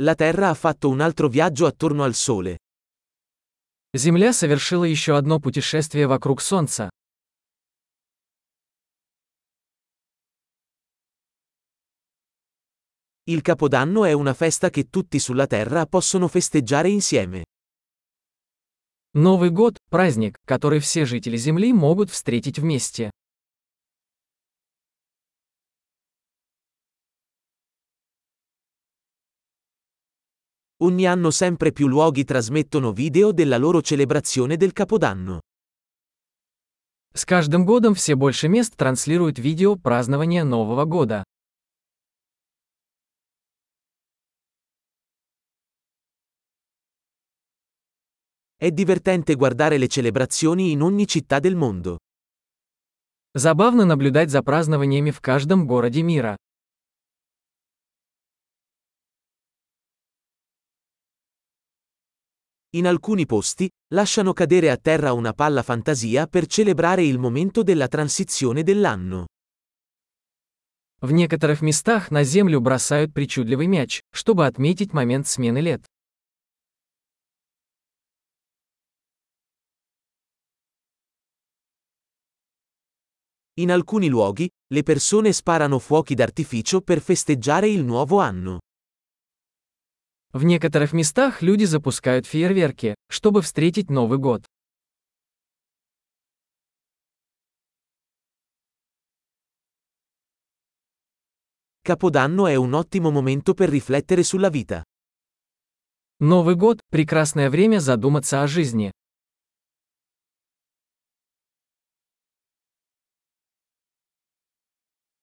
La Terra ha fatto un altro viaggio attorno al Sole. Земля совершила еще одно путешествие вокруг Солнца. Il Capodanno è una festa che tutti sulla Terra possono festeggiare insieme. Новый год – праздник, который все жители Земли могут встретить вместе. Ogni anno sempre più luoghi trasmettono video della loro celebrazione del Capodanno. С каждым годом все больше мест транслируют видео празднования Нового года. È divertente guardare le celebrazioni in ogni città del mondo. Забавно наблюдать за празднованиями в каждом городе мира. In alcuni posti, lasciano cadere a terra una palla fantasia per celebrare il momento della transizione dell'anno. В некоторых местах на землю бросают причудливый мяч, чтобы отметить момент смены лет. In alcuni luoghi, le persone sparano fuochi d'artificio per festeggiare il nuovo anno. В некоторых местах люди запускают фейерверки, чтобы встретить Новый год. Capodanno è un ottimo momento per riflettere sulla vita. Новый год – прекрасное время задуматься о жизни.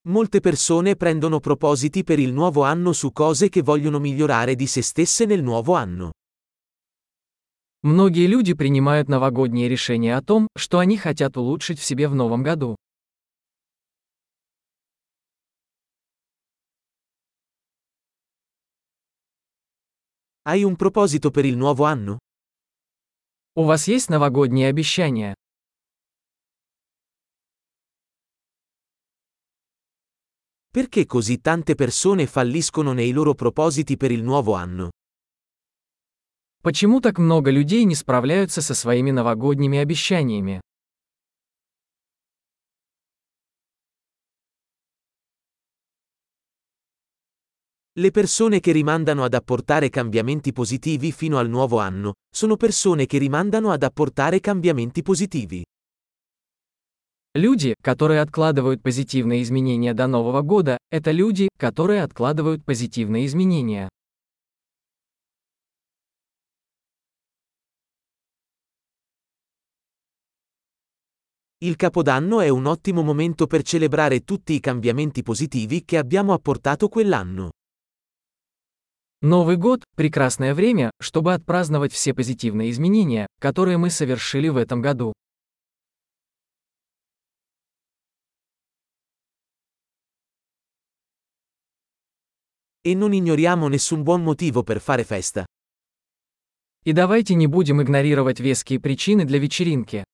Molte persone prendono propositi per il nuovo anno su cose che vogliono migliorare di se stesse nel nuovo anno. Многие люди принимают новогодние решения о том, что они хотят улучшить в себе в новом году. Hai un proposito per il nuovo anno? У вас есть новогодние обещания? Perché così tante persone falliscono nei loro propositi per il nuovo anno? Почему так много людей не справляются со своими новогодними обещаниями? Le persone che rimandano ad apportare cambiamenti positivi fino al nuovo anno, sono persone che rimandano ad apportare cambiamenti positivi. Люди, которые откладывают позитивные изменения до Нового года, это люди, которые откладывают позитивные изменения. Il Capodanno è un ottimo momento per celebrare tutti i cambiamenti positivi che abbiamo apportato quell'anno. Новый год – прекрасное время, чтобы отпраздновать все позитивные изменения, которые мы совершили в этом году. E non ignoriamo nessun buon motivo per fare festa. И давайте не будем игнорировать веские причины для вечеринки.